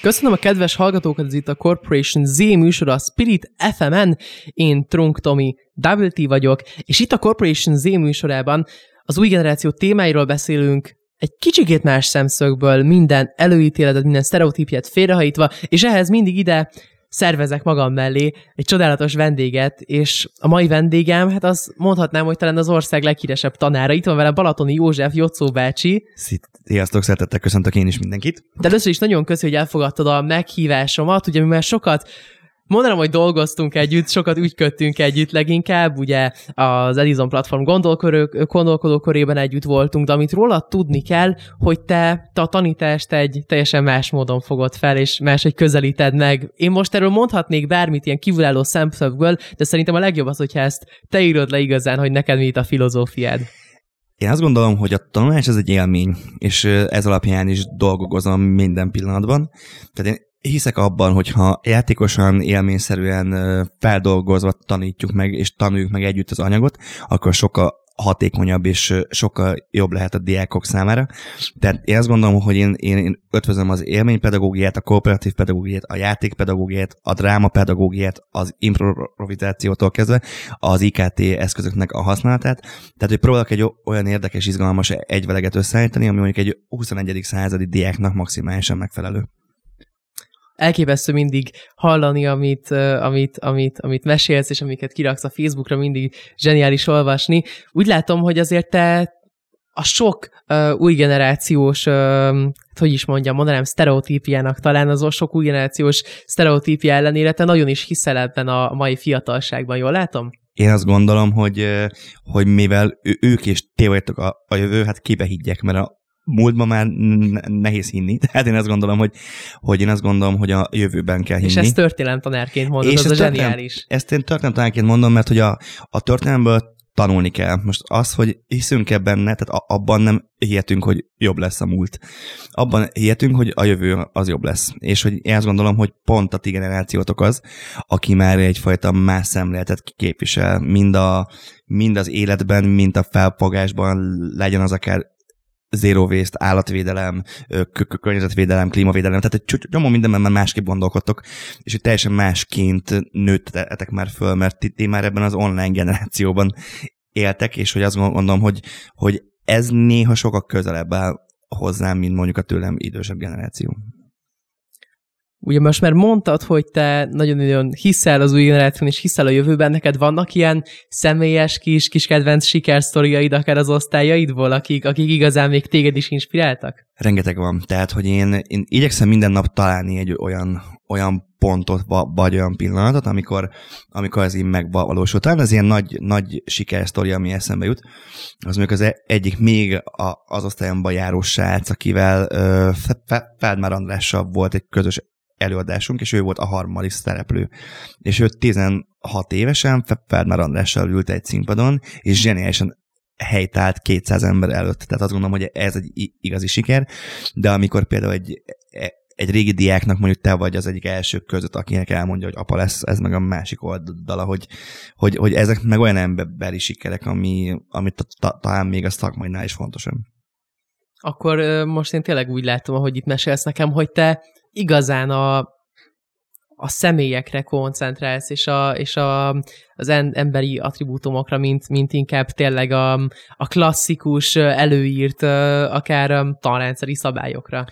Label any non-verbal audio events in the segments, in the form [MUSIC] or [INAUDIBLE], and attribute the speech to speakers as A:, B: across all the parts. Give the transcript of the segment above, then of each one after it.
A: Köszönöm a kedves hallgatókat, ez itt a Corporation Z műsora a Spirit FM-en. Én Trunk Tomi WT vagyok, és itt a Corporation Z műsorában az új generáció témáiról beszélünk, egy kicsikét más szemszögből, minden előítéletet, minden sztereotípiát félrehajtva, és ehhez mindig ide szervezek magam mellé egy csodálatos vendéget, és a mai vendégem, hát az mondhatnám, hogy talán az ország leghíresebb tanára. Itt van velem Balatoni József Jocó bácsi.
B: Sziasztok, szeretettel köszöntök én is mindenkit.
A: De először is nagyon köszönöm, hogy elfogadtad a meghívásomat, ugye mi már sokat mondanám, hogy dolgoztunk együtt, sokat úgy köttünk együtt leginkább, ugye az Edison platform gondolkodókörében együtt voltunk, de amit róla tudni kell, hogy te, te a tanítást egy teljesen más módon fogod fel, és máshogy közelíted meg. Én most erről mondhatnék bármit ilyen kívülálló szemszögből, de szerintem a legjobb az, hogyha ezt te írod le igazán, hogy neked mi itt a filozófiád.
B: Én azt gondolom, hogy a tanulás ez egy élmény, és ez alapján is dolgozom minden pillanatban. Tehát én hiszek abban, hogyha játékosan, élményszerűen feldolgozva tanítjuk meg, és tanuljuk meg együtt az anyagot, akkor sokkal hatékonyabb és sokkal jobb lehet a diákok számára. Tehát én azt gondolom, hogy én, én, én ötvözöm az élménypedagógiát, a kooperatív pedagógiát, a játékpedagógiát, a drámapedagógiát, az improvizációtól kezdve az IKT eszközöknek a használatát. Tehát, hogy próbálok egy olyan érdekes, izgalmas egyveleget összeállítani, ami mondjuk egy 21. századi diáknak maximálisan megfelelő
A: elképesztő mindig hallani, amit, amit, amit, amit mesélsz, és amiket kiraksz a Facebookra, mindig zseniális olvasni. Úgy látom, hogy azért te a sok uh, új generációs, uh, hogy is mondjam, mondanám, sztereotípiának talán az sok új generációs sztereotípia ellenére te nagyon is hiszel ebben a mai fiatalságban, jól látom?
B: Én azt gondolom, hogy, hogy mivel ők ti vagytok a, a jövő, hát kibe higgyek, mert a, múltban már nehéz hinni. Tehát én azt gondolom, hogy, hogy én azt gondolom, hogy a jövőben kell hinni. És
A: ezt tanárként mondod, és az a zseniális.
B: Ezt én tanárként mondom, mert hogy a, a történelemből tanulni kell. Most az, hogy hiszünk ebben, tehát abban nem hihetünk, hogy jobb lesz a múlt. Abban hihetünk, hogy a jövő az jobb lesz. És hogy én azt gondolom, hogy pont a ti generációtok az, aki már egyfajta más szemléletet képvisel, mind, a, mind az életben, mind a felfogásban, legyen az akár zero waste, állatvédelem, környezetvédelem, klímavédelem, tehát egy csomó mindenben már másképp gondolkodtok, és hogy teljesen másként nőttetek már föl, mert ti, ti már ebben az online generációban éltek, és hogy azt gondolom, hogy, hogy ez néha sokkal közelebb áll hozzám, mint mondjuk a tőlem idősebb generáció.
A: Ugye most már mondtad, hogy te nagyon-nagyon hiszel az új generáción, és hiszel a jövőben. Neked vannak ilyen személyes kis, kis kedvenc sikersztoriaid akár az osztályaidból, akik, akik igazán még téged is inspiráltak?
B: Rengeteg van. Tehát, hogy én, én igyekszem minden nap találni egy olyan, olyan pontot, vagy olyan pillanatot, amikor, amikor ez így megvalósult. Talán az ilyen nagy, nagy sikersztori, ami eszembe jut, az mondjuk az e- egyik még az osztályomban járó srác, akivel Feldmár Andrással volt egy közös előadásunk, és ő volt a harmadik szereplő. És ő 16 évesen Feldmár Andrással ült egy színpadon, és zseniálisan helytált 200 ember előtt. Tehát azt gondolom, hogy ez egy igazi siker, de amikor például egy, e, egy régi diáknak mondjuk te vagy az egyik első között, akinek elmondja, hogy apa lesz, ez meg a másik oldala, hogy, hogy, hogy ezek meg olyan emberi sikerek, ami, amit talán még a szakmainál is fontosabb.
A: Akkor most én tényleg úgy látom, ahogy itt mesélsz nekem, hogy te igazán a, a személyekre koncentrálsz, és, a, és a, az emberi attribútumokra, mint, mint inkább tényleg a, a klasszikus, előírt, akár tanrendszeri szabályokra.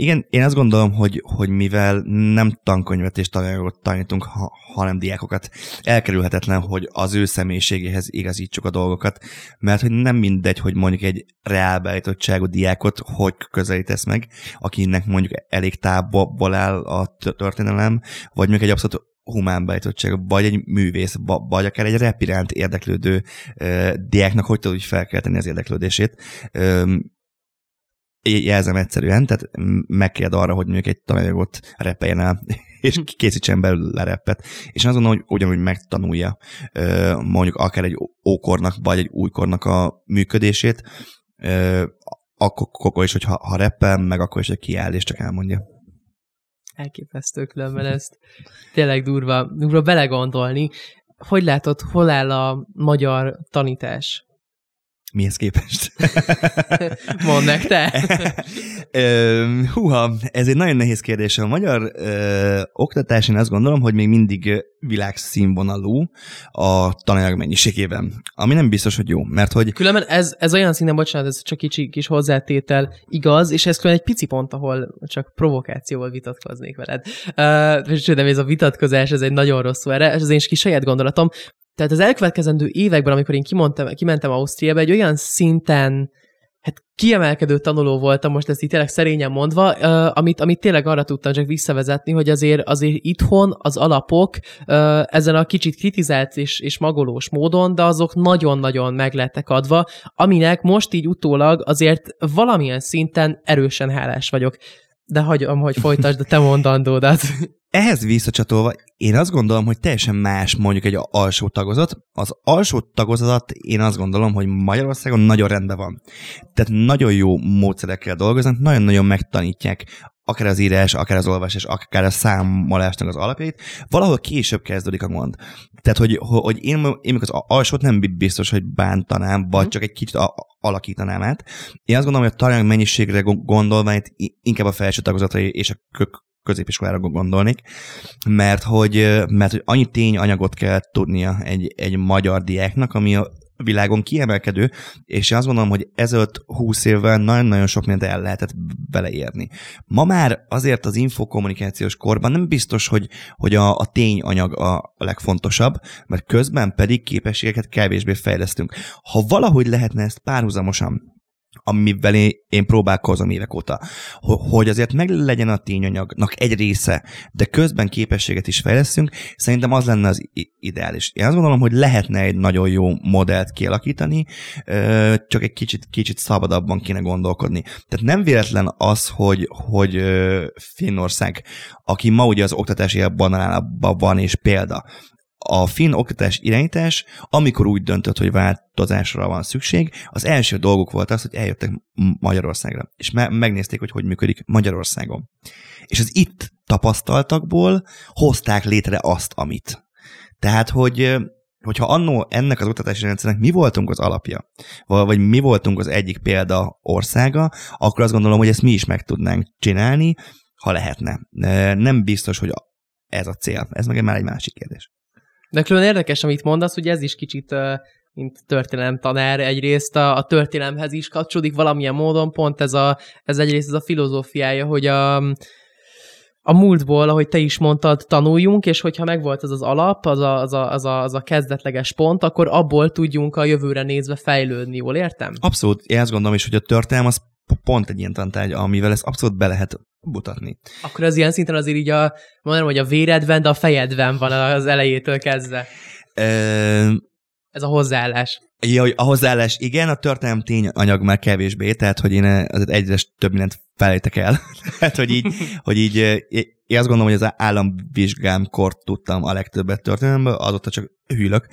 B: Igen, én azt gondolom, hogy, hogy mivel nem tankönyvet és tananyagot tanítunk, ha, hanem diákokat, elkerülhetetlen, hogy az ő személyiségéhez igazítsuk a dolgokat, mert hogy nem mindegy, hogy mondjuk egy reálbeállítottságú diákot hogy közelítesz meg, akinek mondjuk elég távol áll a történelem, vagy mondjuk egy abszolút humán beállítottság, vagy egy művész, vagy akár egy iránt érdeklődő uh, diáknak hogy tudod úgy felkelteni az érdeklődését. Um, jelzem egyszerűen, tehát megkérdez arra, hogy mondjuk egy tananyagot repeljen el, [LAUGHS] és készítsen belőle reppet. És azt gondolom, hogy ugyanúgy megtanulja mondjuk akár egy ókornak, vagy egy újkornak a működését, akkor, is, hogyha ha reppel, meg akkor is, hogy kiáll, és csak elmondja.
A: Elképesztő különben ezt. Tényleg durva, durva belegondolni. Hogy látod, hol áll a magyar tanítás?
B: Mihez képest? [LAUGHS]
A: Mondd meg te! [LAUGHS]
B: húha, ez egy nagyon nehéz kérdés. A magyar ö, oktatás, én azt gondolom, hogy még mindig világszínvonalú a tananyag mennyiségében, ami nem biztos, hogy jó, mert hogy...
A: Különben ez, ez olyan szinten, bocsánat, ez csak kicsi kis hozzátétel igaz, és ez különben egy pici pont, ahol csak provokációval vitatkoznék veled. Uh, sőt, ez a vitatkozás, ez egy nagyon rossz szó erre, ez én is kis saját gondolatom, tehát az elkövetkezendő években, amikor én kimentem, kimentem Ausztriába, egy olyan szinten hát kiemelkedő tanuló voltam, most ezt itt tényleg szerényen mondva, uh, amit, amit tényleg arra tudtam csak visszavezetni, hogy azért, azért itthon az alapok uh, ezen a kicsit kritizált és, és magolós módon, de azok nagyon-nagyon meg lettek adva, aminek most így utólag azért valamilyen szinten erősen hálás vagyok. De hagyom, hogy folytasd a te mondandódat. [LAUGHS]
B: Ehhez visszacsatolva, én azt gondolom, hogy teljesen más mondjuk egy alsó tagozat. Az alsó tagozat én azt gondolom, hogy Magyarországon nagyon rendben van. Tehát nagyon jó módszerekkel dolgoznak, nagyon-nagyon megtanítják akár az írás, akár az olvasás, akár a számolásnak az alapjait, valahol később kezdődik a gond. Tehát, hogy, hogy én, én az alsót nem biztos, hogy bántanám, vagy mhm. csak egy kicsit a, alakítanám át. Én azt gondolom, hogy a tananyag mennyiségre gondolva itt inkább a felső tagozatra és a középiskolára gondolnék, mert hogy, mert hogy annyi tényanyagot kell tudnia egy, egy magyar diáknak, ami a világon kiemelkedő, és én azt gondolom, hogy ezelőtt 20 évvel nagyon-nagyon sok mindent el lehetett beleérni. Ma már azért az infokommunikációs korban nem biztos, hogy, hogy a, a tényanyag a legfontosabb, mert közben pedig képességeket kevésbé fejlesztünk. Ha valahogy lehetne ezt párhuzamosan amivel én, próbálkozom évek óta, hogy azért meg legyen a tényanyagnak egy része, de közben képességet is fejlesztünk, szerintem az lenne az ideális. Én azt gondolom, hogy lehetne egy nagyon jó modellt kialakítani, csak egy kicsit, kicsit szabadabban kéne gondolkodni. Tehát nem véletlen az, hogy, hogy Finnország, aki ma ugye az oktatási banánában van és példa, a finn oktatás irányítás, amikor úgy döntött, hogy változásra van szükség, az első dolgok volt az, hogy eljöttek Magyarországra, és me- megnézték, hogy hogy működik Magyarországon. És az itt tapasztaltakból hozták létre azt, amit. Tehát, hogy hogyha annó ennek az oktatási rendszernek mi voltunk az alapja, vagy mi voltunk az egyik példa országa, akkor azt gondolom, hogy ezt mi is meg tudnánk csinálni, ha lehetne. Nem biztos, hogy ez a cél. Ez meg már egy másik kérdés.
A: De külön érdekes, amit mondasz, hogy ez is kicsit mint történelem tanár egyrészt a, a történelemhez is kapcsolódik valamilyen módon, pont ez, a, ez egyrészt ez a filozófiája, hogy a, a múltból, ahogy te is mondtad, tanuljunk, és hogyha megvolt ez az alap, az a, az, a, az, a, az a kezdetleges pont, akkor abból tudjunk a jövőre nézve fejlődni, jól értem?
B: Abszolút, én azt gondolom is, hogy a történelem az pont egy ilyen tantárgy, amivel ezt abszolút be lehet mutatni.
A: Akkor az ilyen szinten azért így a, mondanom, hogy a véredben, de a fejedben van az elejétől kezdve. E... Ez a hozzáállás.
B: Ja, a hozzáállás igen, a történelem tényanyag már kevésbé, tehát hogy én azért egyre több mindent felejtek el. [LAUGHS] tehát, hogy így, hogy így én azt gondolom, hogy az államvizsgámkor tudtam a legtöbbet történelemből, azóta csak hűlök,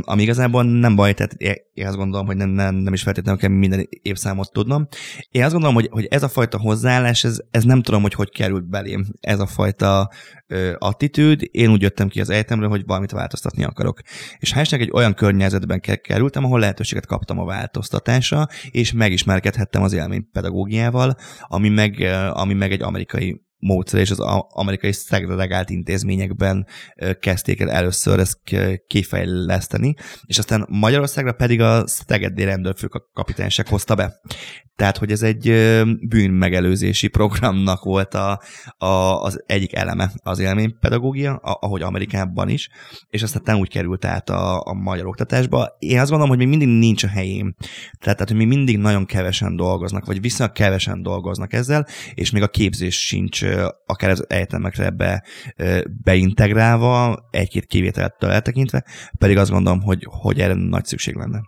B: ami igazából nem baj, tehát én azt gondolom, hogy nem, nem, nem is feltétlenül kell minden évszámot tudnom. Én azt gondolom, hogy, hogy ez a fajta hozzáállás, ez, ez nem tudom, hogy hogy került belém, ez a fajta ö, attitűd. Én úgy jöttem ki az egyetemről, hogy valamit változtatni akarok. És hálásnak egy olyan környezetben kerültem, ahol lehetőséget kaptam a változtatásra, és megismerkedhettem az élménypedagógiával, ami meg, ami meg egy amerikai módszer, és az amerikai szegregált intézményekben kezdték el először ezt kifejleszteni, és aztán Magyarországra pedig a Szegedi rendőrfőkapitányság hozta be. Tehát, hogy ez egy bűnmegelőzési programnak volt a, a, az egyik eleme az élménypedagógia, ahogy Amerikában is, és aztán úgy került át a, a magyar oktatásba. Én azt gondolom, hogy még mindig nincs a helyén. Tehát, tehát, hogy még mindig nagyon kevesen dolgoznak, vagy viszonylag kevesen dolgoznak ezzel, és még a képzés sincs akár az egyetemekre be, beintegrálva, egy-két kivételtől eltekintve, pedig azt gondolom, hogy, hogy erre nagy szükség lenne.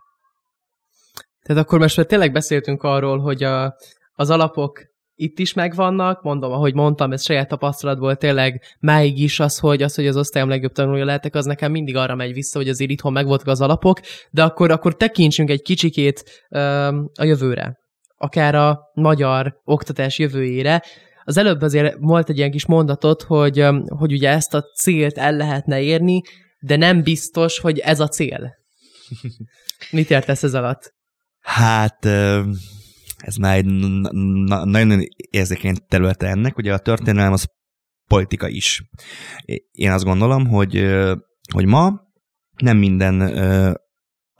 A: Tehát akkor most már tényleg beszéltünk arról, hogy a, az alapok itt is megvannak, mondom, ahogy mondtam, ez saját tapasztalatból tényleg máig is az, hogy az, hogy az osztályom legjobb tanulója lehetek, az nekem mindig arra megy vissza, hogy azért itthon megvoltak az alapok, de akkor, akkor tekintsünk egy kicsikét um, a jövőre, akár a magyar oktatás jövőjére. Az előbb azért volt egy ilyen kis mondatot, hogy, hogy ugye ezt a célt el lehetne érni, de nem biztos, hogy ez a cél. [LAUGHS] Mit értesz ez alatt?
B: Hát ez már egy nagyon érzékeny területe ennek. Ugye a történelem az politika is. Én azt gondolom, hogy, hogy ma nem minden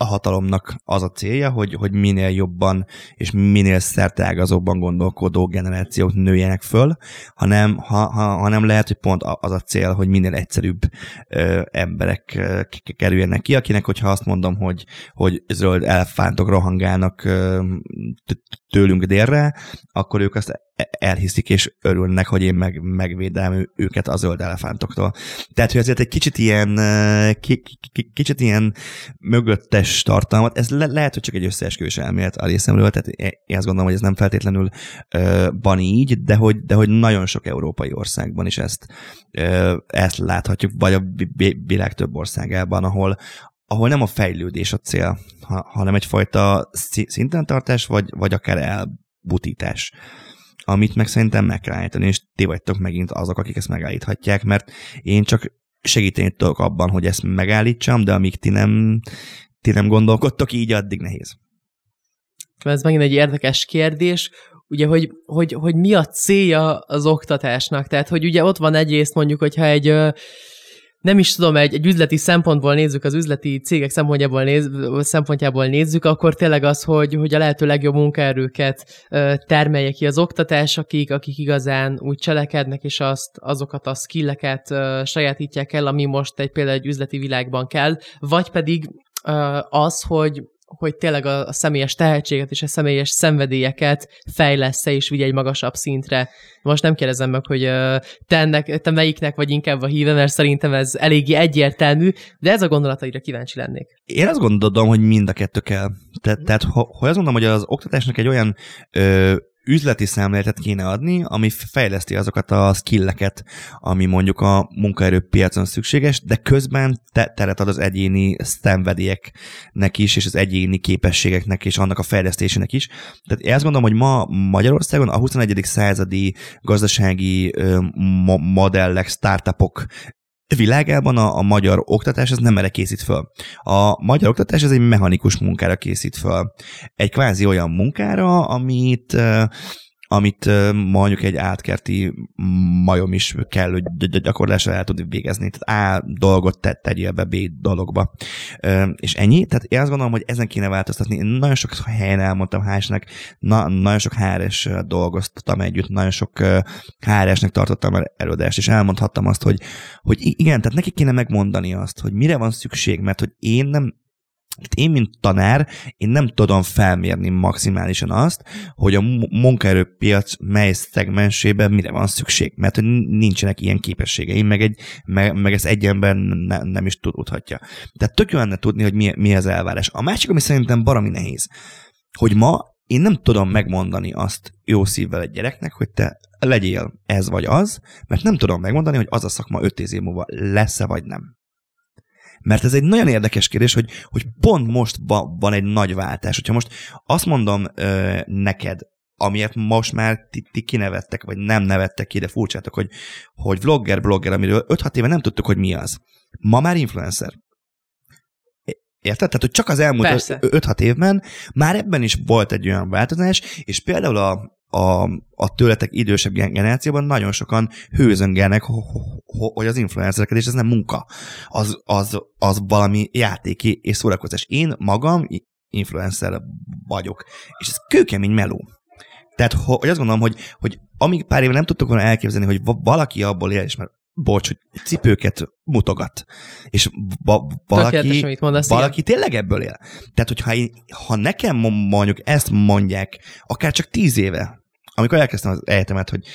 B: a hatalomnak az a célja, hogy, hogy minél jobban és minél szerteágazóbban gondolkodó generációk nőjenek föl, hanem, ha, ha, hanem lehet, hogy pont az a cél, hogy minél egyszerűbb ö, emberek ö, kerüljenek ki, akinek, hogyha azt mondom, hogy, hogy zöld elefántok rohangálnak ö, tőlünk délre, akkor ők azt elhiszik és örülnek, hogy én meg, megvédem őket a zöld elefántoktól. Tehát, hogy azért egy kicsit ilyen, kicsit ilyen mögöttes tartalmat, ez le, lehet, hogy csak egy összeesküvés elmélet a részemről, tehát én azt gondolom, hogy ez nem feltétlenül uh, van így, de hogy, de hogy nagyon sok európai országban is ezt, uh, ezt láthatjuk, vagy a világ több országában, ahol, ahol nem a fejlődés a cél, ha, hanem egyfajta szinten tartás, vagy, vagy akár elbutítás amit meg szerintem meg kell állítani, és ti vagytok megint azok, akik ezt megállíthatják, mert én csak segíteni tudok abban, hogy ezt megállítsam, de amíg ti nem, ti nem gondolkodtok így, addig nehéz.
A: Ez megint egy érdekes kérdés, ugye, hogy, hogy, hogy mi a célja az oktatásnak. Tehát, hogy ugye ott van egyrészt mondjuk, hogyha egy nem is tudom, egy, egy üzleti szempontból nézzük, az üzleti cégek szempontjából, néz, szempontjából nézzük, akkor tényleg az, hogy, hogy a lehető legjobb munkaerőket termelje ki az oktatás, akik, akik igazán úgy cselekednek, és azt, azokat a skilleket sajátítják el, ami most egy például egy üzleti világban kell, vagy pedig az, hogy hogy tényleg a, a személyes tehetséget és a személyes szenvedélyeket fejlesz és vigye egy magasabb szintre. Most nem kérdezem meg, hogy te, ennek, te melyiknek vagy inkább a híve, mert szerintem ez eléggé egyértelmű, de ez a gondolataira kíváncsi lennék.
B: Én azt gondolom, hogy mind a kettő kell. Te, tehát, ha, ha azt mondom, hogy az oktatásnak egy olyan ö, üzleti szemléletet kéne adni, ami fejleszti azokat a skilleket, ami mondjuk a munkaerőpiacon szükséges, de közben te- teret ad az egyéni szenvedélyeknek is, és az egyéni képességeknek és annak a fejlesztésének is. Tehát azt gondolom, hogy ma Magyarországon a 21. századi gazdasági modellek, startupok világában a, a magyar oktatás ez nem erre készít föl. A magyar oktatás ez egy mechanikus munkára készít föl. Egy kvázi olyan munkára, amit amit mondjuk egy átkerti majom is kell, hogy gyakorlásra el tud végezni. Tehát A dolgot te, tegyél be B dologba. És ennyi. Tehát én azt gondolom, hogy ezen kéne változtatni. Én nagyon sok helyen elmondtam hrs na, nagyon sok HRS dolgoztam együtt, nagyon sok HRS-nek tartottam előadást, és elmondhattam azt, hogy, hogy igen, tehát neki kéne megmondani azt, hogy mire van szükség, mert hogy én nem Hát én, mint tanár, én nem tudom felmérni maximálisan azt, hogy a munkaerőpiac mely szegmensében mire van szükség, mert hogy nincsenek ilyen képességeim, meg, egy, meg, meg ezt egy ember ne, nem is tudhatja. Tehát tök lenne tudni, hogy mi, mi az elvárás. A másik, ami szerintem baromi nehéz, hogy ma én nem tudom megmondani azt jó szívvel egy gyereknek, hogy te legyél ez vagy az, mert nem tudom megmondani, hogy az a szakma 5 év múlva lesz-e vagy nem. Mert ez egy nagyon érdekes kérdés, hogy, hogy pont most van egy nagy váltás. Hogyha most azt mondom ö, neked, amiért most már ti, ti kinevettek, vagy nem nevettek ki, de furcsátok, hogy, hogy vlogger, blogger, amiről 5-6 éve nem tudtuk, hogy mi az. Ma már influencer. Érted? Tehát, hogy csak az elmúlt 5-6 évben már ebben is volt egy olyan változás, és például a, a, a tőletek idősebb generációban nagyon sokan hőzöngelnek, hogy az influencereket, és ez nem munka. Az, az, az valami játéki és szórakozás. Én magam influencer vagyok, és ez kőkemény meló. Tehát, hogy azt gondolom, hogy, hogy amíg pár éve nem tudtuk volna elképzelni, hogy valaki abból él, és már bocs, hogy cipőket mutogat. És va- valaki, mondasz, valaki tényleg ebből él. Tehát, hogyha én, ha nekem mondjuk ezt mondják, akár csak tíz éve, amikor elkezdtem az egyetemet, hogy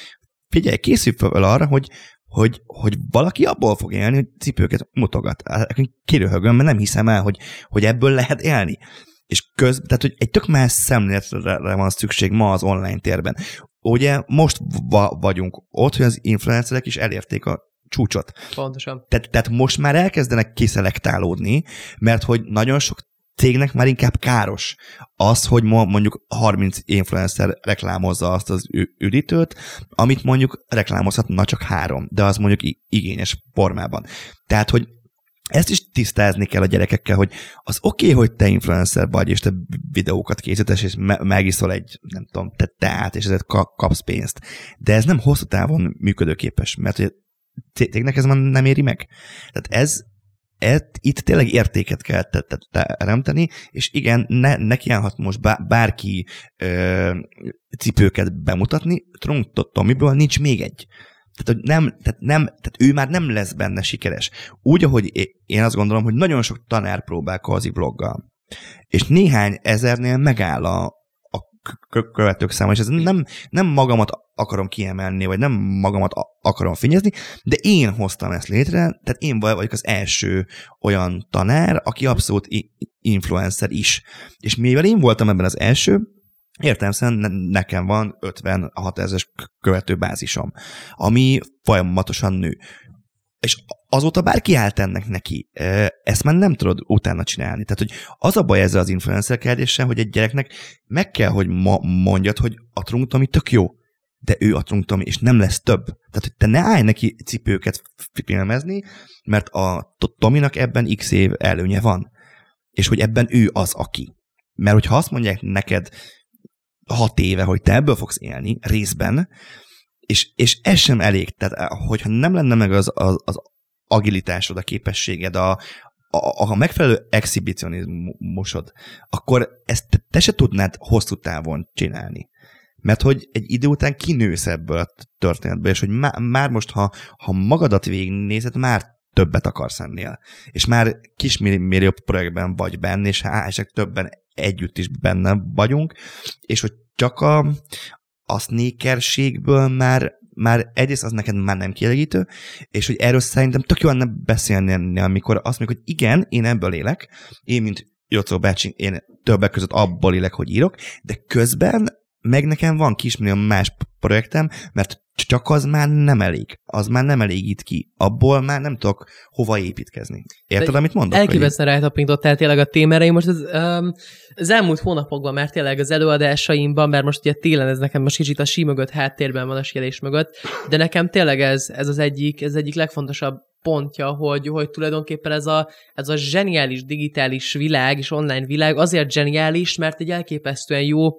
B: figyelj, készülj fel arra, hogy, hogy, hogy valaki abból fog élni, hogy cipőket mutogat. Kiröhögöm, mert nem hiszem el, hogy, hogy ebből lehet élni. És köz, tehát, hogy egy tök más szemléletre van szükség ma az online térben. Ugye most va- vagyunk ott, hogy az influencerek is elérték a csúcsot.
A: Pontosan.
B: Tehát, tehát most már elkezdenek kiszelektálódni, mert hogy nagyon sok cégnek már inkább káros az, hogy mondjuk 30 influencer reklámozza azt az üdítőt, amit mondjuk reklámozhatna csak három, de az mondjuk igényes formában. Tehát, hogy ezt is tisztázni kell a gyerekekkel, hogy az oké, okay, hogy te influencer vagy, és te videókat készítesz, és me- megiszol egy, nem tudom, te teát, és ezért kapsz pénzt. De ez nem hosszú távon működőképes, mert hogy cégnek ez már nem éri meg. Tehát ez, ez itt tényleg értéket kell teremteni, és igen, ne, ne kiállhat most bárki ö, cipőket bemutatni, Trunk Tomiből nincs még egy. Tehát, hogy nem, tehát, nem, tehát ő már nem lesz benne sikeres. Úgy, ahogy én azt gondolom, hogy nagyon sok tanár próbálkozik vloggal. És néhány ezernél megáll a követők száma, és ez nem, nem magamat akarom kiemelni, vagy nem magamat akarom fényezni, de én hoztam ezt létre, tehát én vagyok az első olyan tanár, aki abszolút influencer is. És mivel én voltam ebben az első, Értelmszerűen nekem van 56 ezeres követőbázisom, ami folyamatosan nő. És azóta bárki állt ennek neki, ezt már nem tudod utána csinálni. Tehát, hogy az a baj ezzel az influencerkedéssel, hogy egy gyereknek meg kell, hogy ma mondjad, hogy a trunktomi tök jó, de ő a trunktomi, és nem lesz több. Tehát, hogy te ne állj neki cipőket filmezni, mert a Tominak ebben x év előnye van. És hogy ebben ő az, aki. Mert hogyha azt mondják neked hat éve, hogy te ebből fogsz élni részben, és, és ez sem elég. Tehát, eh, hogyha nem lenne meg az, az, az agilitásod, a képességed, a, a, a megfelelő exhibicionizmusod, akkor ezt te, te se tudnád hosszú távon csinálni. Mert hogy egy idő után kinősz ebből a történetből, és hogy má, már most, ha, ha magadat végignézed, már többet akarsz ennél. És már kismillió projektben vagy benne, és hál' többen együtt is benne vagyunk, és hogy csak a, a sneakerségből már, már egyrészt az neked már nem kielégítő, és hogy erről szerintem tök jó lenne beszélni, amikor azt mondjuk, hogy igen, én ebből élek, én, mint Jocó bácsi, én többek között abból élek, hogy írok, de közben meg nekem van kismillió más projektem, mert csak az már nem elég. Az már nem elégít ki. Abból már nem tudok hova építkezni. Érted, De amit mondok?
A: Elképesztően rájtapintott tehát tényleg a témára. Most az, um, az elmúlt hónapokban már tényleg az előadásaimban, mert most ugye télen ez nekem most kicsit a sí mögött háttérben van a síelés mögött, de nekem tényleg ez, ez az egyik, ez egyik legfontosabb pontja, hogy, hogy tulajdonképpen ez a, ez a zseniális digitális világ és online világ azért zseniális, mert egy elképesztően jó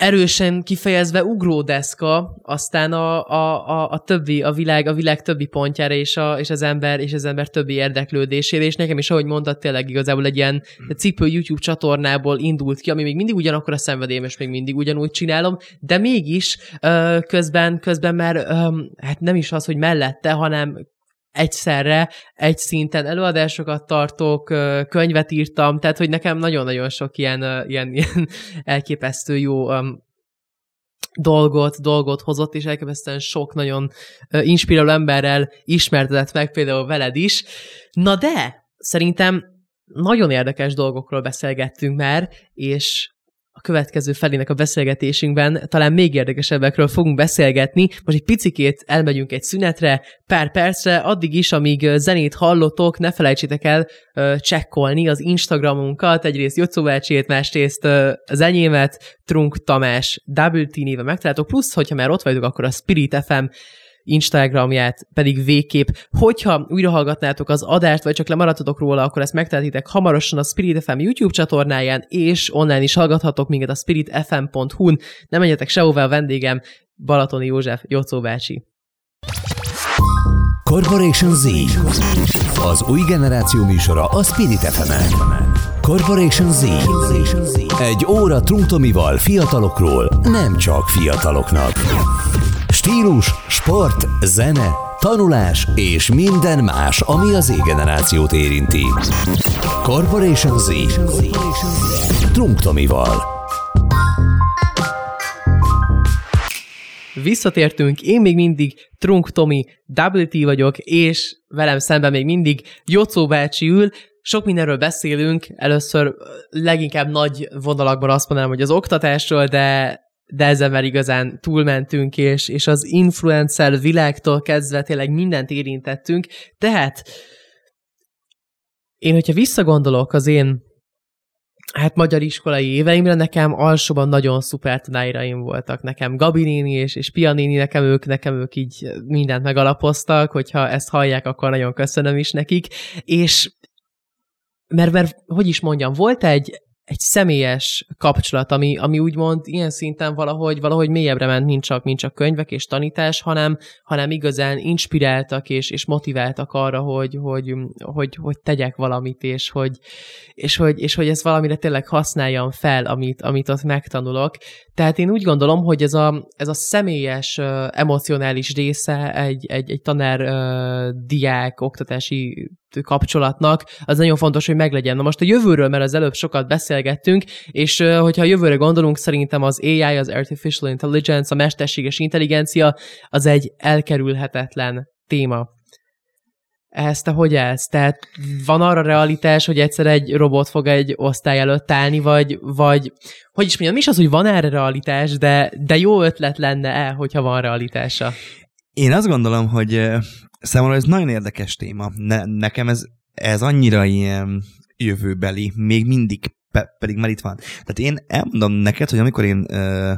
A: erősen kifejezve ugródeszka, aztán a, a, a, a többi, a világ, a világ többi pontjára és, a, és az ember és az ember többi érdeklődésére, és nekem is, ahogy mondtad, tényleg igazából egy ilyen cipő YouTube csatornából indult ki, ami még mindig ugyanakkor a szenvedélyem, és még mindig ugyanúgy csinálom, de mégis közben, közben már hát nem is az, hogy mellette, hanem egyszerre, egy szinten előadásokat tartok, könyvet írtam, tehát hogy nekem nagyon-nagyon sok ilyen, ilyen, [LAUGHS] ilyen elképesztő jó dolgot, dolgot hozott, és elképesztően sok nagyon inspiráló emberrel ismertetett meg, például veled is. Na de, szerintem nagyon érdekes dolgokról beszélgettünk már, és a következő felének a beszélgetésünkben talán még érdekesebbekről fogunk beszélgetni. Most egy picikét elmegyünk egy szünetre, pár percre, addig is, amíg zenét hallotok, ne felejtsétek el uh, csekkolni az Instagramunkat, egyrészt Jocó bácsiét, másrészt uh, az enyémet, Trunk Tamás, Double T néven megtaláltok, plusz, hogyha már ott vagytok, akkor a Spirit FM Instagramját pedig végképp. Hogyha újra hallgatnátok az adást, vagy csak lemaradtatok róla, akkor ezt megtehetitek hamarosan a Spirit FM YouTube csatornáján, és online is hallgathatok minket a spiritfm.hu-n. Nem menjetek sehová a vendégem, Balatoni József, Jocó bácsi.
C: Corporation Z. Az új generáció műsora a Spirit fm -en. Corporation Z. Egy óra trunktomival fiatalokról, nem csak fiataloknak. Stílus, sport, zene, tanulás és minden más, ami az Z-generációt érinti. Corporation Z. Trunk Tomival.
A: Visszatértünk, én még mindig Trunk Tomi, Double T vagyok, és velem szemben még mindig Jocó bácsi ül. sok mindenről beszélünk, először leginkább nagy vonalakban azt mondanám, hogy az oktatásról, de, de ezzel már igazán túlmentünk, és, és az influencer világtól kezdve tényleg mindent érintettünk. Tehát én, hogyha visszagondolok az én hát magyar iskolai éveimre nekem alsóban nagyon szuper tanáraim voltak. Nekem Gabi néni és, és Pia néni, nekem ők, nekem ők így mindent megalapoztak, hogyha ezt hallják, akkor nagyon köszönöm is nekik. És mert, mert hogy is mondjam, volt egy, egy személyes kapcsolat, ami, ami úgymond ilyen szinten valahogy, valahogy mélyebbre ment, mint csak, mint csak könyvek és tanítás, hanem, hanem igazán inspiráltak és, és motiváltak arra, hogy, hogy, hogy, hogy tegyek valamit, és hogy, és, hogy, és hogy ezt valamire tényleg használjam fel, amit, amit ott megtanulok. Tehát én úgy gondolom, hogy ez a, ez a személyes, emocionális része egy, egy, egy tanár-diák oktatási kapcsolatnak, az nagyon fontos, hogy meglegyen. Na most a jövőről, mert az előbb sokat beszélgettünk, és hogyha a jövőre gondolunk, szerintem az AI, az Artificial Intelligence, a mesterséges intelligencia, az egy elkerülhetetlen téma. Ehhez te hogy állsz? Tehát van arra realitás, hogy egyszer egy robot fog egy osztály előtt állni, vagy, vagy hogy is mondjam, is az, hogy van erre realitás, de, de jó ötlet lenne-e, hogyha van realitása?
B: Én azt gondolom, hogy Számomra ez nagyon érdekes téma. Ne, nekem ez, ez annyira ilyen jövőbeli, még mindig pe, pedig már itt van. Tehát én elmondom neked, hogy amikor én ö,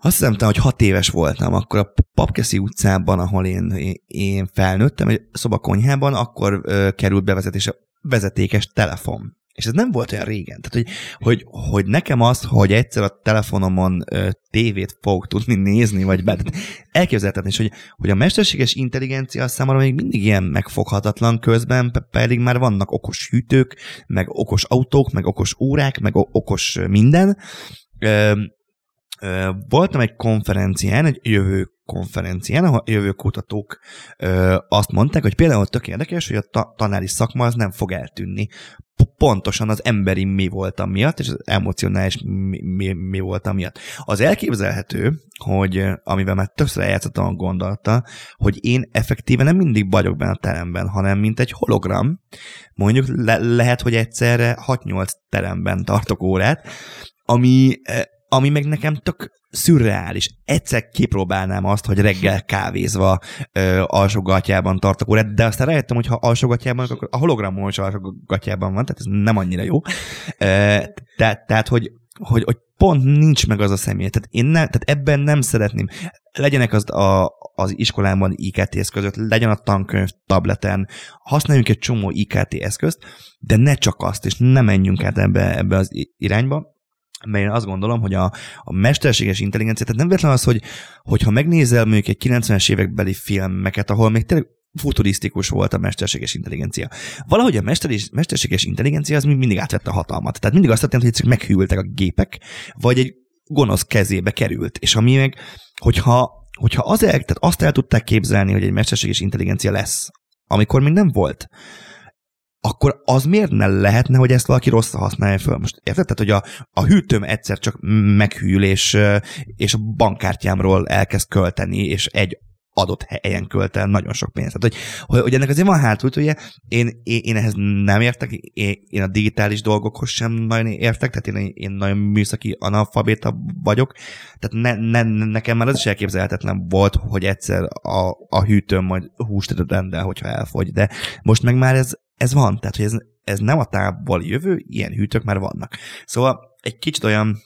B: azt hiszem, hogy hat éves voltam, akkor a Papkeszi utcában, ahol én, én felnőttem, egy szobakonyhában, akkor ö, került bevezetés a vezetékes telefon. És ez nem volt olyan régen. Tehát, hogy, hogy, hogy nekem az, hogy egyszer a telefonomon ö, tévét fogok tudni nézni, vagy be, elképzelhetetlen is, hogy, hogy a mesterséges intelligencia számára még mindig ilyen megfoghatatlan közben, pedig már vannak okos hűtők, meg okos autók, meg okos órák, meg okos minden. Ö, ö, voltam egy konferencián, egy jövő konferencián, ahol a jövőkutatók ö, azt mondták, hogy például tök érdekes, hogy a ta- tanári szakma az nem fog eltűnni pontosan az emberi mi volt miatt, és az emocionális mi, mi, mi volt miatt. Az elképzelhető, hogy amivel már többször eljátszottam a gondolata, hogy én effektíven nem mindig vagyok benne a teremben, hanem mint egy hologram. Mondjuk le, lehet, hogy egyszerre 6-8 teremben tartok órát, ami ami meg nekem tök szürreális. Egyszer kipróbálnám azt, hogy reggel kávézva ö, alsógatjában tartok órát, de aztán rájöttem, hogy ha alsógatjában, akkor a hologramon is alsógatjában van, tehát ez nem annyira jó. Ö, tehát, tehát hogy, hogy, hogy pont nincs meg az a személy. Tehát, én ne, tehát ebben nem szeretném. Legyenek az, a, az iskolában IKT eszközött, legyen a tankönyv tableten, használjunk egy csomó IKT eszközt, de ne csak azt, és ne menjünk át ebbe, ebbe az irányba, mert én azt gondolom, hogy a, a mesterséges intelligencia, tehát nem véletlen az, hogy hogyha megnézel mondjuk egy 90-es évekbeli filmeket, ahol még tényleg futurisztikus volt a mesterséges intelligencia. Valahogy a mesterséges intelligencia az mindig átvette a hatalmat. Tehát mindig azt történt, hogy csak meghűltek a gépek, vagy egy gonosz kezébe került. És ami meg, hogyha, hogyha az el, tehát azt el tudták képzelni, hogy egy mesterséges intelligencia lesz, amikor még nem volt, akkor az miért ne lehetne, hogy ezt valaki rossz használja föl? Most érted? Tehát, hogy a, a hűtőm egyszer csak meghűl, és, és a bankkártyámról elkezd költeni, és egy adott helyen költ el nagyon sok pénzt. Tehát, hogy, hogy ennek azért van hátul, ugye én, én, én ehhez nem értek, én, én a digitális dolgokhoz sem nagyon értek, tehát én, én nagyon műszaki analfabéta vagyok, tehát ne, ne, nekem már az is elképzelhetetlen volt, hogy egyszer a, a hűtőm majd húst rendel, hogyha elfogy, de most meg már ez, ez van, tehát hogy ez, ez nem a távoli jövő, ilyen hűtők már vannak. Szóval egy kicsit olyan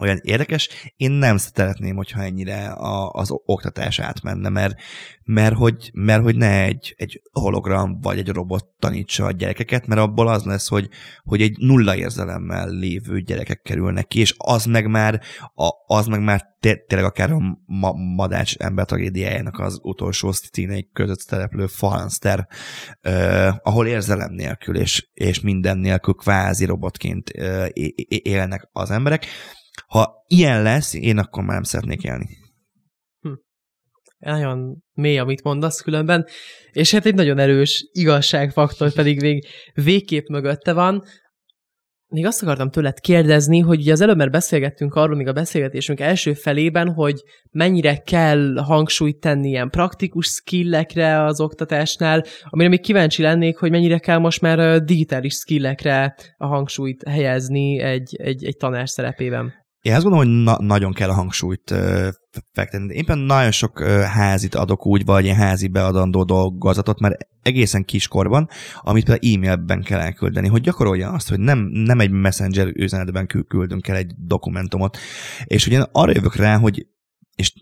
B: olyan érdekes. Én nem szeretném, hogyha ennyire a, az oktatás átmenne, mert, mert, hogy, mert hogy ne egy, egy hologram vagy egy robot tanítsa a gyerekeket, mert abból az lesz, hogy, hogy egy nulla érzelemmel lévő gyerekek kerülnek ki, és az meg már, a, az meg már tényleg akár a ma, madács ember tragédiájának az utolsó színei között szereplő falanszter, uh, ahol érzelem nélkül és, és minden nélkül kvázi robotként uh, élnek az emberek ha ilyen lesz, én akkor már nem szeretnék élni.
A: Hm. Nagyon mély, amit mondasz különben, és hát egy nagyon erős igazságfaktor pedig vég, végképp mögötte van. még azt akartam tőled kérdezni, hogy ugye az előbb már beszélgettünk arról, még a beszélgetésünk első felében, hogy mennyire kell hangsúlyt tenni ilyen praktikus skillekre az oktatásnál, amire még kíváncsi lennék, hogy mennyire kell most már digitális skillekre a hangsúlyt helyezni egy, egy, egy tanár szerepében.
B: Én azt gondolom, hogy na- nagyon kell a hangsúlyt fektetni. Én például nagyon sok uh, házit adok úgy, vagy ilyen házi beadandó dolgozatot, mert egészen kiskorban, amit például e-mailben kell elküldeni, hogy gyakorolja azt, hogy nem, nem egy messenger üzenetben küldünk el egy dokumentumot. És ugye arra jövök rá, hogy és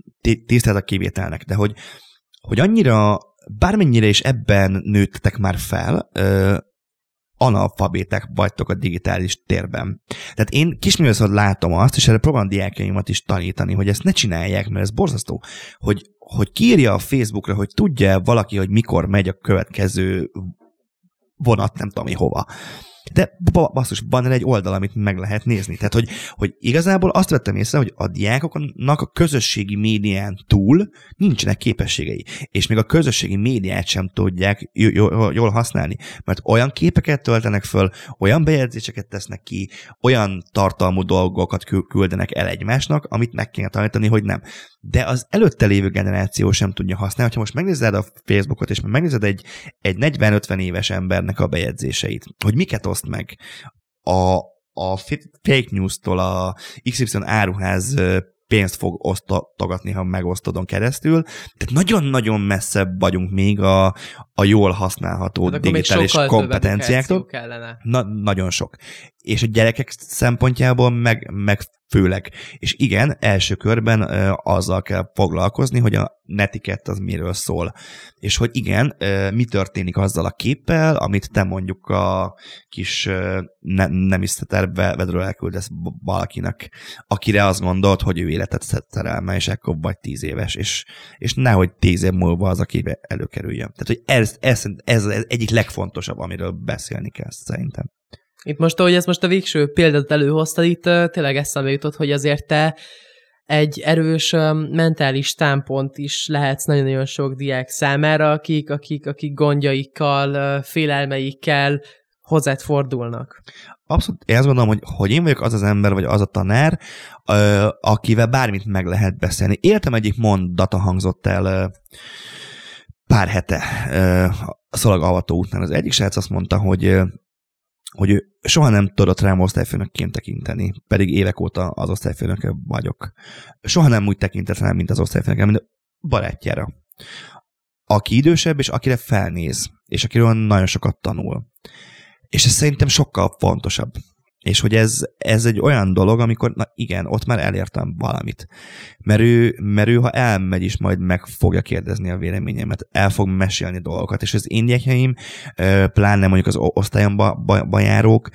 B: tisztelt a kivételnek, de hogy, hogy annyira, bármennyire is ebben nőttek már fel, analfabétek vagytok a digitális térben. Tehát én kisművészet látom azt, és erre próbálom diákjaimat is tanítani, hogy ezt ne csinálják, mert ez borzasztó, hogy, hogy kírja a Facebookra, hogy tudja valaki, hogy mikor megy a következő vonat, nem tudom hova. De basszus, van egy oldal, amit meg lehet nézni. Tehát, hogy, hogy igazából azt vettem észre, hogy a diákoknak a közösségi médián túl nincsenek képességei. És még a közösségi médiát sem tudják jól használni. Mert olyan képeket töltenek föl, olyan bejegyzéseket tesznek ki, olyan tartalmú dolgokat küldenek el egymásnak, amit meg kéne tanítani, hogy nem. De az előtte lévő generáció sem tudja használni. Ha most megnézed a Facebookot, és megnézed egy, egy 40-50 éves embernek a bejegyzéseit, hogy miket oszt meg a, a fake news-tól a XY áruház pénzt fog osztogatni, ha megosztodon keresztül. Tehát nagyon-nagyon messzebb vagyunk még a, a jól használható hát digitális kompetenciáktól. Na, nagyon sok. És a gyerekek szempontjából meg, meg főleg. És igen, első körben azzal kell foglalkozni, hogy a netikett az miről szól. És hogy igen, mi történik azzal a képpel, amit te mondjuk a kis ne, nem is vedről elküldesz valakinek, akire azt gondolt, hogy ő életet szerelme, és ekkor vagy tíz éves, és, és nehogy tíz év múlva az, aki előkerüljön. Tehát, hogy ez, ez, ez, ez egyik legfontosabb, amiről beszélni kell szerintem.
A: Itt most, ahogy ezt most a végső példát előhoztad, itt tényleg eszembe jutott, hogy azért te egy erős mentális támpont is lehetsz nagyon-nagyon sok diák számára, akik, akik, akik gondjaikkal, félelmeikkel hozzád fordulnak.
B: Abszolút, én azt gondolom, hogy, hogy én vagyok az az ember, vagy az a tanár, akivel bármit meg lehet beszélni. Értem egyik mondata hangzott el pár hete a szalagalvató után. Az egyik srác azt mondta, hogy hogy ő soha nem tudott rám osztályfőnökként tekinteni, pedig évek óta az osztályfőnöke vagyok. Soha nem úgy tekintett rám, mint az osztályfőnöke, mint a barátjára. Aki idősebb, és akire felnéz, és akiről nagyon sokat tanul. És ez szerintem sokkal fontosabb. És hogy ez, ez egy olyan dolog, amikor, na igen, ott már elértem valamit. Mert ő, mert ő, ha elmegy is, majd meg fogja kérdezni a véleményemet, el fog mesélni dolgokat, és az gyerekeim, pláne mondjuk az osztályomba járók,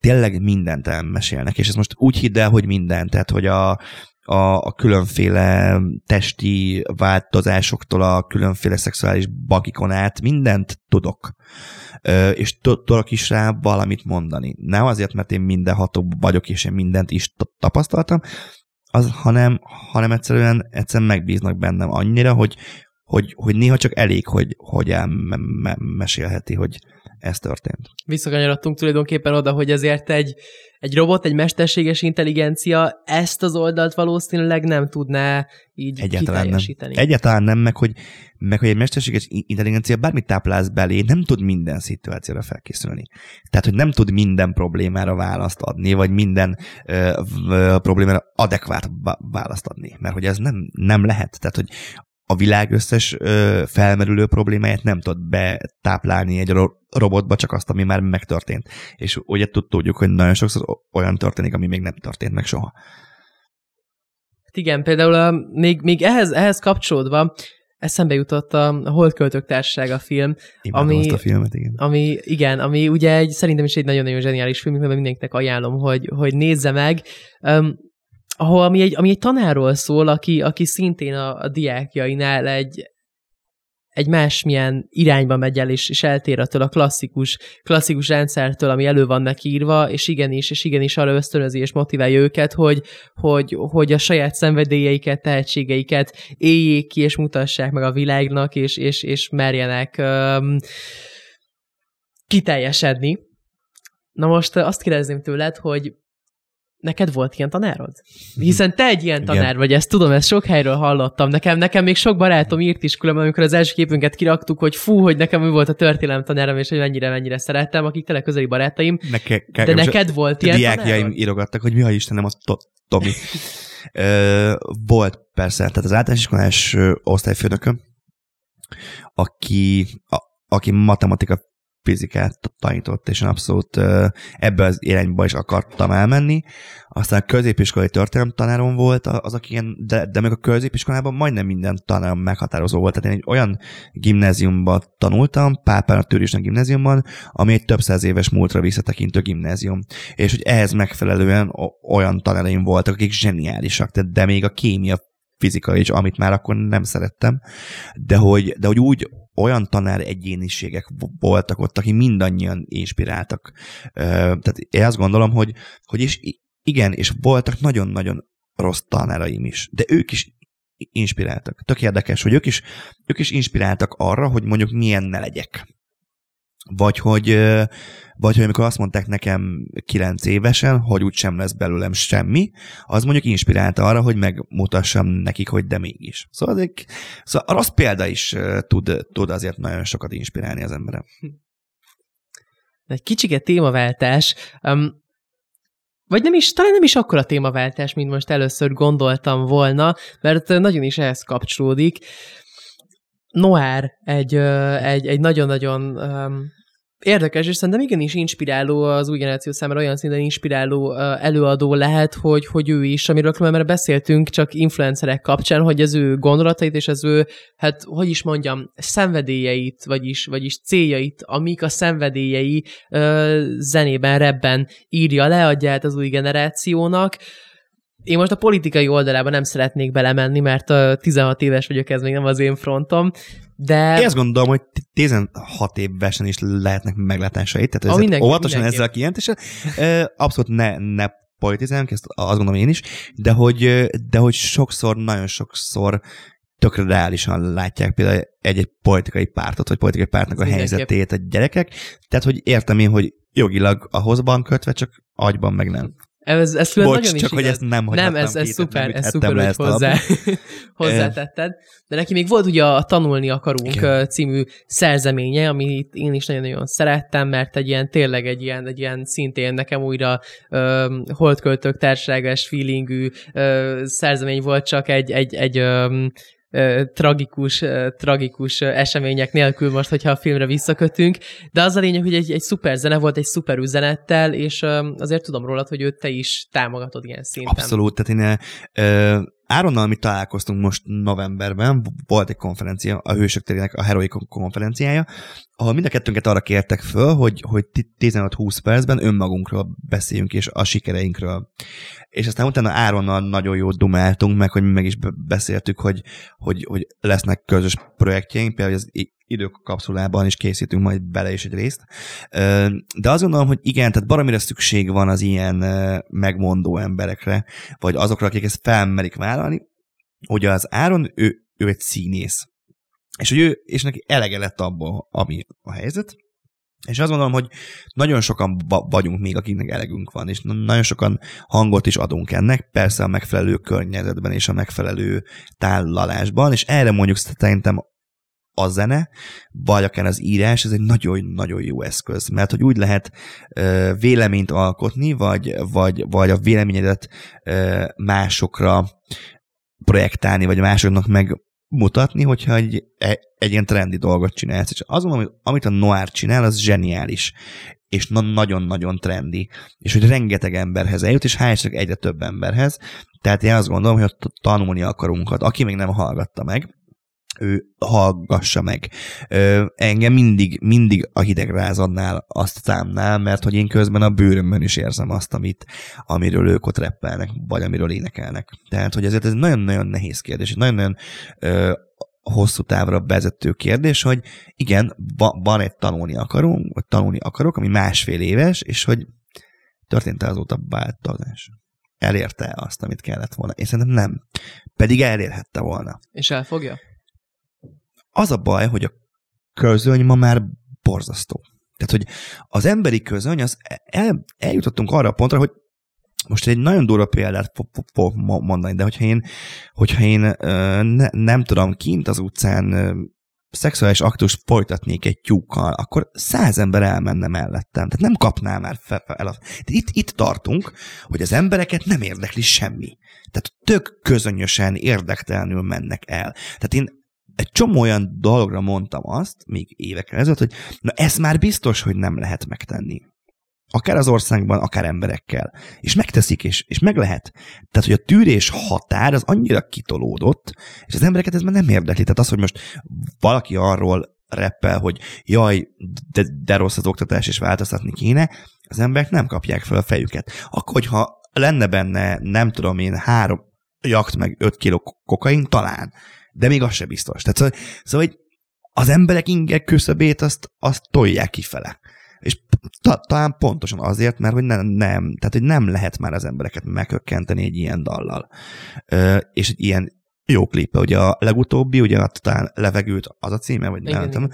B: tényleg mindent elmesélnek, és ez most úgy hidd el, hogy mindent, tehát hogy a, a, a különféle testi változásoktól a különféle szexuális bakikon át mindent tudok. Ö, és tudok is rá valamit mondani. Nem azért, mert én mindenható vagyok, és én mindent is tapasztaltam, az, hanem, hanem egyszerűen, egyszerűen megbíznak bennem annyira, hogy, hogy, hogy néha csak elég, hogy, hogy elmesélheti, hogy ez történt.
A: Visszakanyarodtunk tulajdonképpen oda, hogy azért egy, egy robot, egy mesterséges intelligencia ezt az oldalt valószínűleg nem tudná így Egyáltalán
B: nem. Egyáltalán nem, meg hogy, meg hogy egy mesterséges intelligencia bármit táplálsz belé, nem tud minden szituációra felkészülni. Tehát, hogy nem tud minden problémára választ adni, vagy minden ö, ö, problémára adekvát választ adni. Mert hogy ez nem, nem lehet. Tehát, hogy a világ összes ö, felmerülő problémáját nem tud betáplálni egy ro- robotba, csak azt, ami már megtörtént. És ugye tudjuk, hogy nagyon sokszor olyan történik, ami még nem történt meg soha.
A: Hát igen, például a, még, még ehhez, ehhez kapcsolódva eszembe jutott a, a Holdköltők Társasága film,
B: Imádom ami, azt a filmet, igen.
A: Ami, igen, ami ugye egy, szerintem is egy nagyon-nagyon zseniális film, mert mindenkinek ajánlom, hogy, hogy nézze meg. Um, ahol, ami egy, ami egy tanárról szól, aki, aki szintén a, a diákjainál egy, egy másmilyen irányba megy el, és, és eltér attól a klasszikus, klasszikus rendszertől, ami elő van neki írva, és igenis, és igenis arra ösztönözi és motiválja őket, hogy, hogy, hogy a saját szenvedélyeiket, tehetségeiket éljék ki, és mutassák meg a világnak, és, és, és merjenek um, kiteljesedni. Na most azt kérdezném tőled, hogy neked volt ilyen tanárod? Hiszen te egy ilyen tanár Igen. vagy, ezt tudom, ezt sok helyről hallottam. Nekem, nekem még sok barátom írt is különben, amikor az első képünket kiraktuk, hogy fú, hogy nekem ő volt a történelem tanárom, és hogy mennyire, mennyire szerettem, akik tele közeli barátaim. Neke, ke, De neked volt ilyen
B: diákjaim írogattak, hogy mi a Istenem, az to, Tomi. [LAUGHS] Ö, volt persze, tehát az általános iskolás osztályfőnököm, aki, a, aki matematika fizikát tanított, és én abszolút ebbe az irányba is akartam elmenni. Aztán a középiskolai történelem tanárom volt az, aki ilyen, de, de még a középiskolában majdnem minden tanárom meghatározó volt. Tehát én egy olyan gimnáziumban tanultam, Pápán a Tőrisnek gimnáziumban, ami egy több száz éves múltra visszatekintő gimnázium. És hogy ehhez megfelelően olyan tanáraim voltak, akik zseniálisak, de, de még a kémia fizika is, amit már akkor nem szerettem, de hogy, de hogy úgy olyan tanár egyéniségek voltak ott, akik mindannyian inspiráltak. Tehát én azt gondolom, hogy, hogy is igen, és voltak nagyon-nagyon rossz tanáraim is, de ők is inspiráltak. Tök érdekes, hogy ők is, ők is inspiráltak arra, hogy mondjuk milyen ne legyek. Vagy hogy, vagy hogy amikor azt mondták nekem kilenc évesen, hogy úgysem lesz belőlem semmi, az mondjuk inspirálta arra, hogy megmutassam nekik, hogy de mégis. Szóval, azért, szóval a rossz példa is tud, tud azért nagyon sokat inspirálni az emberem.
A: Egy kicsike témaváltás. Um, vagy nem is, talán nem is akkora témaváltás, mint most először gondoltam volna, mert nagyon is ehhez kapcsolódik. Noir egy, egy, egy nagyon-nagyon érdekes, és szerintem igenis inspiráló az új generáció számára olyan szinten inspiráló előadó lehet, hogy, hogy ő is, amiről már beszéltünk, csak influencerek kapcsán, hogy az ő gondolatait és az ő, hát hogy is mondjam, szenvedélyeit, vagyis, vagyis céljait, amik a szenvedélyei zenében, rebben írja le, adja át az új generációnak, én most a politikai oldalában nem szeretnék belemenni, mert a 16 éves vagyok, ez még nem az én frontom, de...
B: Én azt gondolom, hogy 16 évesen is lehetnek meglátásait, tehát ez óvatosan ezzel a kijelentéssel. Abszolút ne, ne politizáljunk, ezt azt gondolom én is, de hogy, de hogy sokszor, nagyon sokszor tökre reálisan látják például egy-egy politikai pártot, vagy politikai pártnak a helyzetét a gyerekek. Tehát, hogy értem én, hogy jogilag ahhoz van kötve, csak agyban meg nem.
A: Ez, ez
B: Bocs, nagyon csak is hogy ezt nem
A: Nem, ez, ez szuper, ez szuper, hogy hozzá, [LAUGHS] hozzátetted. De neki még volt ugye a Tanulni akarunk Igen. című szerzeménye, amit én is nagyon-nagyon szerettem, mert egy ilyen, tényleg egy ilyen, egy ilyen szintén nekem újra uh, holdköltök társaságos feelingű uh, szerzemény volt, csak egy, egy, egy um, tragikus, tragikus események nélkül most, hogyha a filmre visszakötünk, de az a lényeg, hogy egy, egy szuper zene volt, egy szuper üzenettel, és azért tudom rólad, hogy őt te is támogatod ilyen szinten.
B: Abszolút, tehát én Áronnal mi találkoztunk most novemberben, volt egy konferencia, a Hősök terének a Heroic konferenciája, ahol mind a kettőnket arra kértek föl, hogy, hogy 15-20 percben önmagunkról beszéljünk, és a sikereinkről. És aztán utána Áronnal nagyon jót dumáltunk, meg hogy mi meg is beszéltük, hogy, hogy, hogy lesznek közös projektjeink, például az időkapszulában is készítünk majd bele is egy részt. De azt gondolom, hogy igen, tehát baromira szükség van az ilyen megmondó emberekre, vagy azokra, akik ezt felmerik vállalni. Ugye az Áron, ő, ő egy színész. És hogy ő, és neki elege lett abból, ami a helyzet, és azt gondolom, hogy nagyon sokan vagyunk még, akiknek elegünk van, és nagyon sokan hangot is adunk ennek, persze a megfelelő környezetben és a megfelelő tálalásban, és erre mondjuk szerintem a zene, vagy akár az írás, ez egy nagyon-nagyon jó eszköz, mert hogy úgy lehet ö, véleményt alkotni, vagy, vagy, vagy a véleményedet ö, másokra projektálni, vagy másoknak megmutatni, hogyha egy, e, egy ilyen trendi dolgot csinálsz. És az, amit, amit a Noir csinál, az zseniális, és nagyon-nagyon trendi, és hogy rengeteg emberhez eljut, és hál' egyre több emberhez. Tehát én azt gondolom, hogy tanulni akarunkat, aki még nem hallgatta meg, ő hallgassa meg. Ö, engem mindig, mindig a hidegrázadnál azt számnál, mert hogy én közben a bőrömön is érzem azt, amit, amiről ők ott reppelnek, vagy amiről énekelnek. Tehát, hogy ezért ez nagyon-nagyon nehéz kérdés, nagyon-nagyon ö, hosszú távra vezető kérdés, hogy igen, van egy tanulni akarunk, vagy tanulni akarok, ami másfél éves, és hogy történt-e azóta változás? Elérte azt, amit kellett volna? Én szerintem nem. Pedig elérhette volna.
A: És elfogja?
B: Az a baj, hogy a közöny ma már borzasztó. Tehát, hogy az emberi közöny, az el, eljutottunk arra a pontra, hogy most egy nagyon durva példát fogok mondani, de hogyha én, hogyha én ne, nem tudom, kint az utcán szexuális aktus folytatnék egy tyúkkal, akkor száz ember elmenne mellettem. Tehát nem kapná már fel, el a... Itt, itt tartunk, hogy az embereket nem érdekli semmi. Tehát tök közönösen, érdektelenül mennek el. Tehát én egy csomó olyan dologra mondtam azt, még évekkel ezelőtt, hogy na ezt már biztos, hogy nem lehet megtenni. Akár az országban, akár emberekkel. És megteszik, és, és meg lehet. Tehát, hogy a tűrés határ az annyira kitolódott, és az embereket ez már nem érdekli. Tehát az, hogy most valaki arról reppel, hogy jaj, de, de rossz az oktatás, és változtatni kéne, az emberek nem kapják fel a fejüket. Akkor, hogyha lenne benne, nem tudom én, három jakt meg öt kiló kokain, talán. De még az se biztos. Tehát szóval, szóval hogy az emberek inger küszöbét azt, azt tolják kifele. És ta, talán pontosan azért, mert hogy nem, nem, tehát hogy nem lehet már az embereket megkökkenteni egy ilyen dallal. Ö, és egy ilyen jó klippe, ugye a legutóbbi, ugye talán levegőt az a címe, vagy nem tudom,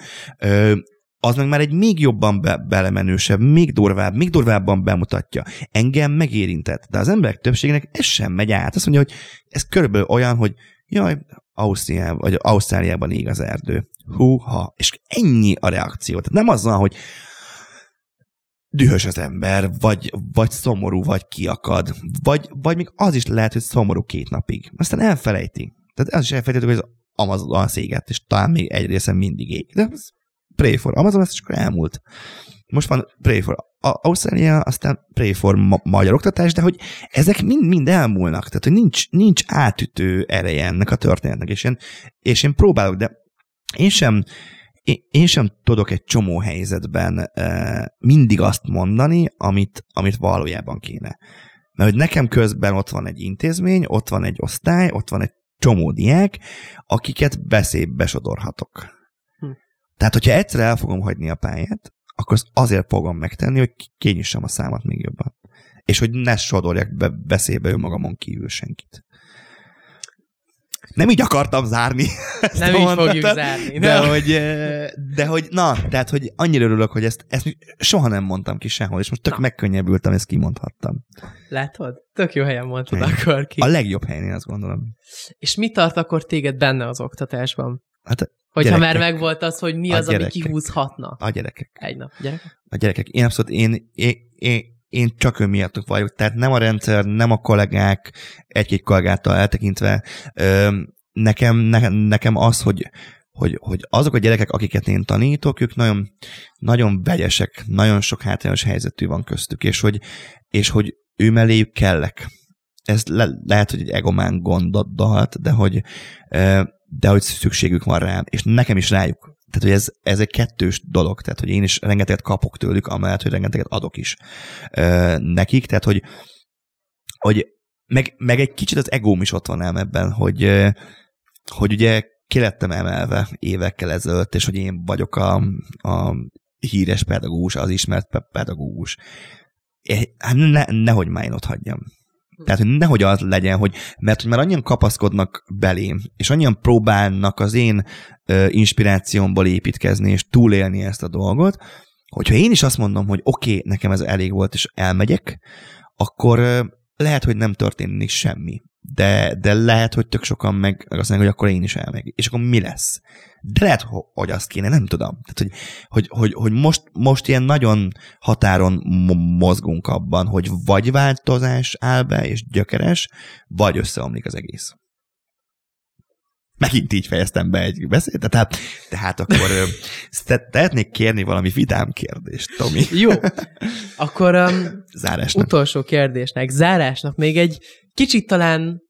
B: az meg már egy még jobban be, belemenősebb, még durvább, még durvábban bemutatja. Engem megérintett, de az emberek többségének ez sem megy át. Azt mondja, hogy ez körülbelül olyan, hogy jaj, Ausztriában, vagy Ausztráliában ég az erdő. Húha. És ennyi a reakció. Tehát nem azzal, hogy dühös az ember, vagy, vagy szomorú, vagy kiakad, vagy, vagy még az is lehet, hogy szomorú két napig. Aztán elfelejti. Tehát az is elfelejtettük, hogy az Amazon széget, és talán még egy része mindig ég. De az pray for Amazon, ez csak elmúlt. Most van pray for Ausztrália, aztán pray for ma- magyar oktatás, de hogy ezek mind, mind elmúlnak, tehát hogy nincs, nincs átütő ereje ennek a történetnek, és én, és én próbálok, de én sem én sem tudok egy csomó helyzetben mindig azt mondani, amit, amit valójában kéne. Mert hogy nekem közben ott van egy intézmény, ott van egy osztály, ott van egy csomó diák, akiket beszédbe sodorhatok. Hm. Tehát, hogyha egyszer el fogom hagyni a pályát, akkor azt azért fogom megtenni, hogy kényissam a számat még jobban. És hogy ne sodorjak be beszébe önmagamon kívül senkit. Nem így akartam zárni. [LAUGHS]
A: Nem így mondatot, fogjuk zárni.
B: De hogy, de hogy, na, tehát, hogy annyira örülök, hogy ezt, ezt soha nem mondtam ki sehol, és most tök na. megkönnyebbültem, ezt kimondhattam.
A: Látod? Tök jó helyen mondtad Helyen. akkor ki.
B: A legjobb helyen, én azt gondolom.
A: És mi tart akkor téged benne az oktatásban? Hát Hogyha gyerekek. már megvolt az, hogy mi a az, gyerekek. ami kihúzhatna.
B: A gyerekek.
A: Egy nap. Gyerekek?
B: A gyerekek. Én abszolút, én, én, én, én csak ön miattuk vagyok, tehát nem a rendszer, nem a kollégák, egy-két kollégától eltekintve, nekem, ne, nekem az, hogy, hogy, hogy azok a gyerekek, akiket én tanítok, ők nagyon, nagyon vegyesek, nagyon sok hátrányos helyzetű van köztük, és hogy, és hogy ő melléjük kellek. Ez le, lehet, hogy egy egomán gondot de hogy, de hogy szükségük van rám, és nekem is rájuk tehát, hogy ez, ez egy kettős dolog, tehát, hogy én is rengeteget kapok tőlük, amellett, hogy rengeteget adok is ö, nekik, tehát, hogy, hogy meg, meg egy kicsit az egóm is ott van ám ebben, hogy, hogy ugye ki lettem emelve évekkel ezelőtt, és hogy én vagyok a, a híres pedagógus, az ismert pedagógus. Hát ne, nehogy már én ott hagyjam. Tehát, hogy nehogy az legyen, hogy mert hogy már annyian kapaszkodnak belém, és annyian próbálnak az én ö, inspirációmból építkezni, és túlélni ezt a dolgot, hogyha én is azt mondom, hogy oké, okay, nekem ez elég volt, és elmegyek, akkor ö, lehet, hogy nem történik semmi de, de lehet, hogy tök sokan meg, meg azt mondják, hogy akkor én is elmegy. És akkor mi lesz? De lehet, hogy azt kéne, nem tudom. Tehát, hogy, hogy, hogy, hogy most, most ilyen nagyon határon mozgunk abban, hogy vagy változás áll be, és gyökeres, vagy összeomlik az egész. Megint így fejeztem be egy beszédet, tehát, tehát akkor tehetnék kérni valami vidám kérdést, Tomi.
A: Jó, akkor um, Zárásnak. utolsó kérdésnek, zárásnak még egy kicsit talán,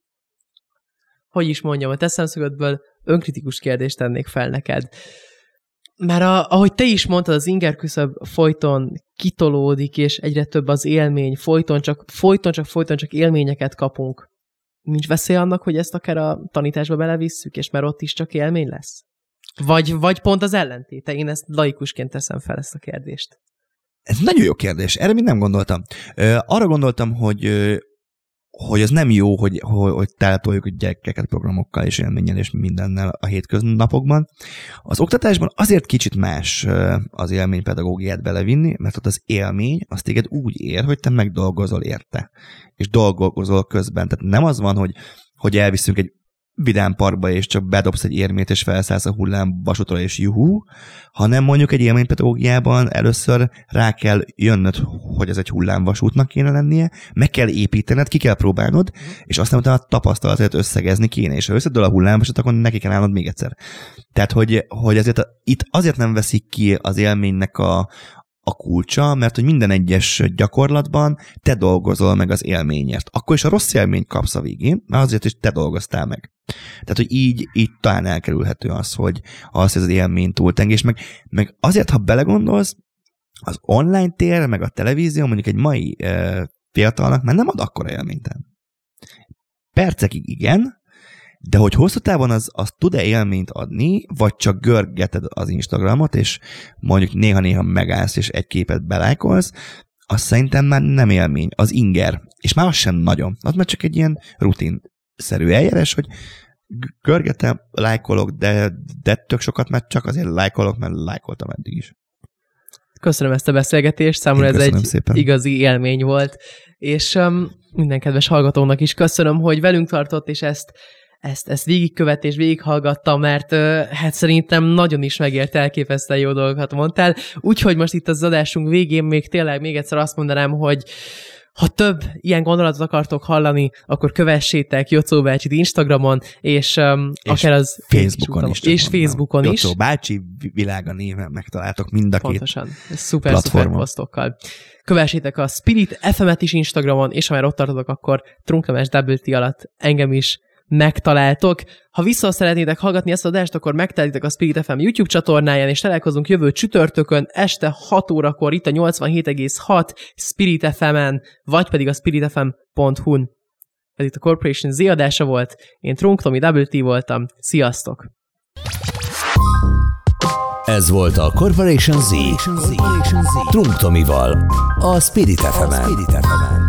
A: hogy is mondjam, a te szemszögödből önkritikus kérdést tennék fel neked. Mert a, ahogy te is mondtad, az inger küszöb folyton kitolódik, és egyre több az élmény, folyton csak, folyton csak, folyton csak élményeket kapunk. Nincs veszély annak, hogy ezt akár a tanításba belevisszük, és mert ott is csak élmény lesz? Vagy, vagy pont az ellentéte? Én ezt laikusként teszem fel ezt a kérdést.
B: Ez nagyon jó kérdés, erre még nem gondoltam. Arra gondoltam, hogy hogy ez nem jó, hogy, hogy, hogy teletoljuk a gyerekeket programokkal és élménnyel és mindennel a hétköznapokban. Az oktatásban azért kicsit más az élménypedagógiát belevinni, mert ott az élmény azt téged úgy ér, hogy te megdolgozol érte, és dolgozol közben. Tehát nem az van, hogy hogy elviszünk egy vidám parkba, és csak bedobsz egy érmét, és felszállsz a hullám vasútra, és juhú, hanem mondjuk egy élménypedagógiában először rá kell jönnöd, hogy ez egy hullámvasútnak kéne lennie, meg kell építened, ki kell próbálnod, és aztán utána tapasztalatot összegezni kéne, és ha összedől a hullámvasút, akkor neki kell állnod még egyszer. Tehát, hogy, hogy azért a, itt azért nem veszik ki az élménynek a, a kulcsa, mert hogy minden egyes gyakorlatban te dolgozol meg az élményért. Akkor is a rossz élményt kapsz a végén, mert azért is te dolgoztál meg. Tehát, hogy így, így talán elkerülhető az, hogy az, hogy az élmény túltengés, meg, meg azért, ha belegondolsz, az online tér, meg a televízió mondjuk egy mai e, fiatalnak már nem ad akkora élményt. Percekig igen, de hogy hosszú távon az, az tud-e élményt adni, vagy csak görgeted az Instagramot, és mondjuk néha-néha megállsz, és egy képet belájkolsz, az szerintem már nem élmény, az inger. És már az sem nagyon. Az már csak egy ilyen rutinszerű eljárás, hogy görgetem, lájkolok, de, de tök sokat, mert csak azért lájkolok, mert lájkoltam eddig is.
A: Köszönöm ezt a beszélgetést, számomra ez egy szépen. igazi élmény volt, és um, minden kedves hallgatónak is köszönöm, hogy velünk tartott, és ezt ezt, ezt végigkövet és végighallgattam, mert hát szerintem nagyon is megért elképesztően jó dolgokat mondtál. Úgyhogy most itt az adásunk végén még tényleg még egyszer azt mondanám, hogy ha több ilyen gondolatot akartok hallani, akkor kövessétek Jocó bácsit Instagramon, és, um, és akár az
B: Facebookon is.
A: És Facebookon is.
B: Jocó bácsi világa néven megtaláltok mind a
A: Pontosan. két Pontosan. Szuper, szuper posztokkal. Kövessétek a Spirit FM-et is Instagramon, és ha már ott tartotok, akkor Trunkamás WT alatt engem is megtaláltok. Ha vissza szeretnétek hallgatni ezt a adást, akkor megtelitek a Spirit FM YouTube csatornáján, és találkozunk jövő csütörtökön este 6 órakor itt a 87,6 Spirit FM-en, vagy pedig a spiritfm.hu-n. Ez itt a Corporation Z adása volt, én Trunk Tomi WT voltam, sziasztok!
C: Ez volt a Corporation Z, Corporation Z. Trunk Tomival, a Spirit FM-en.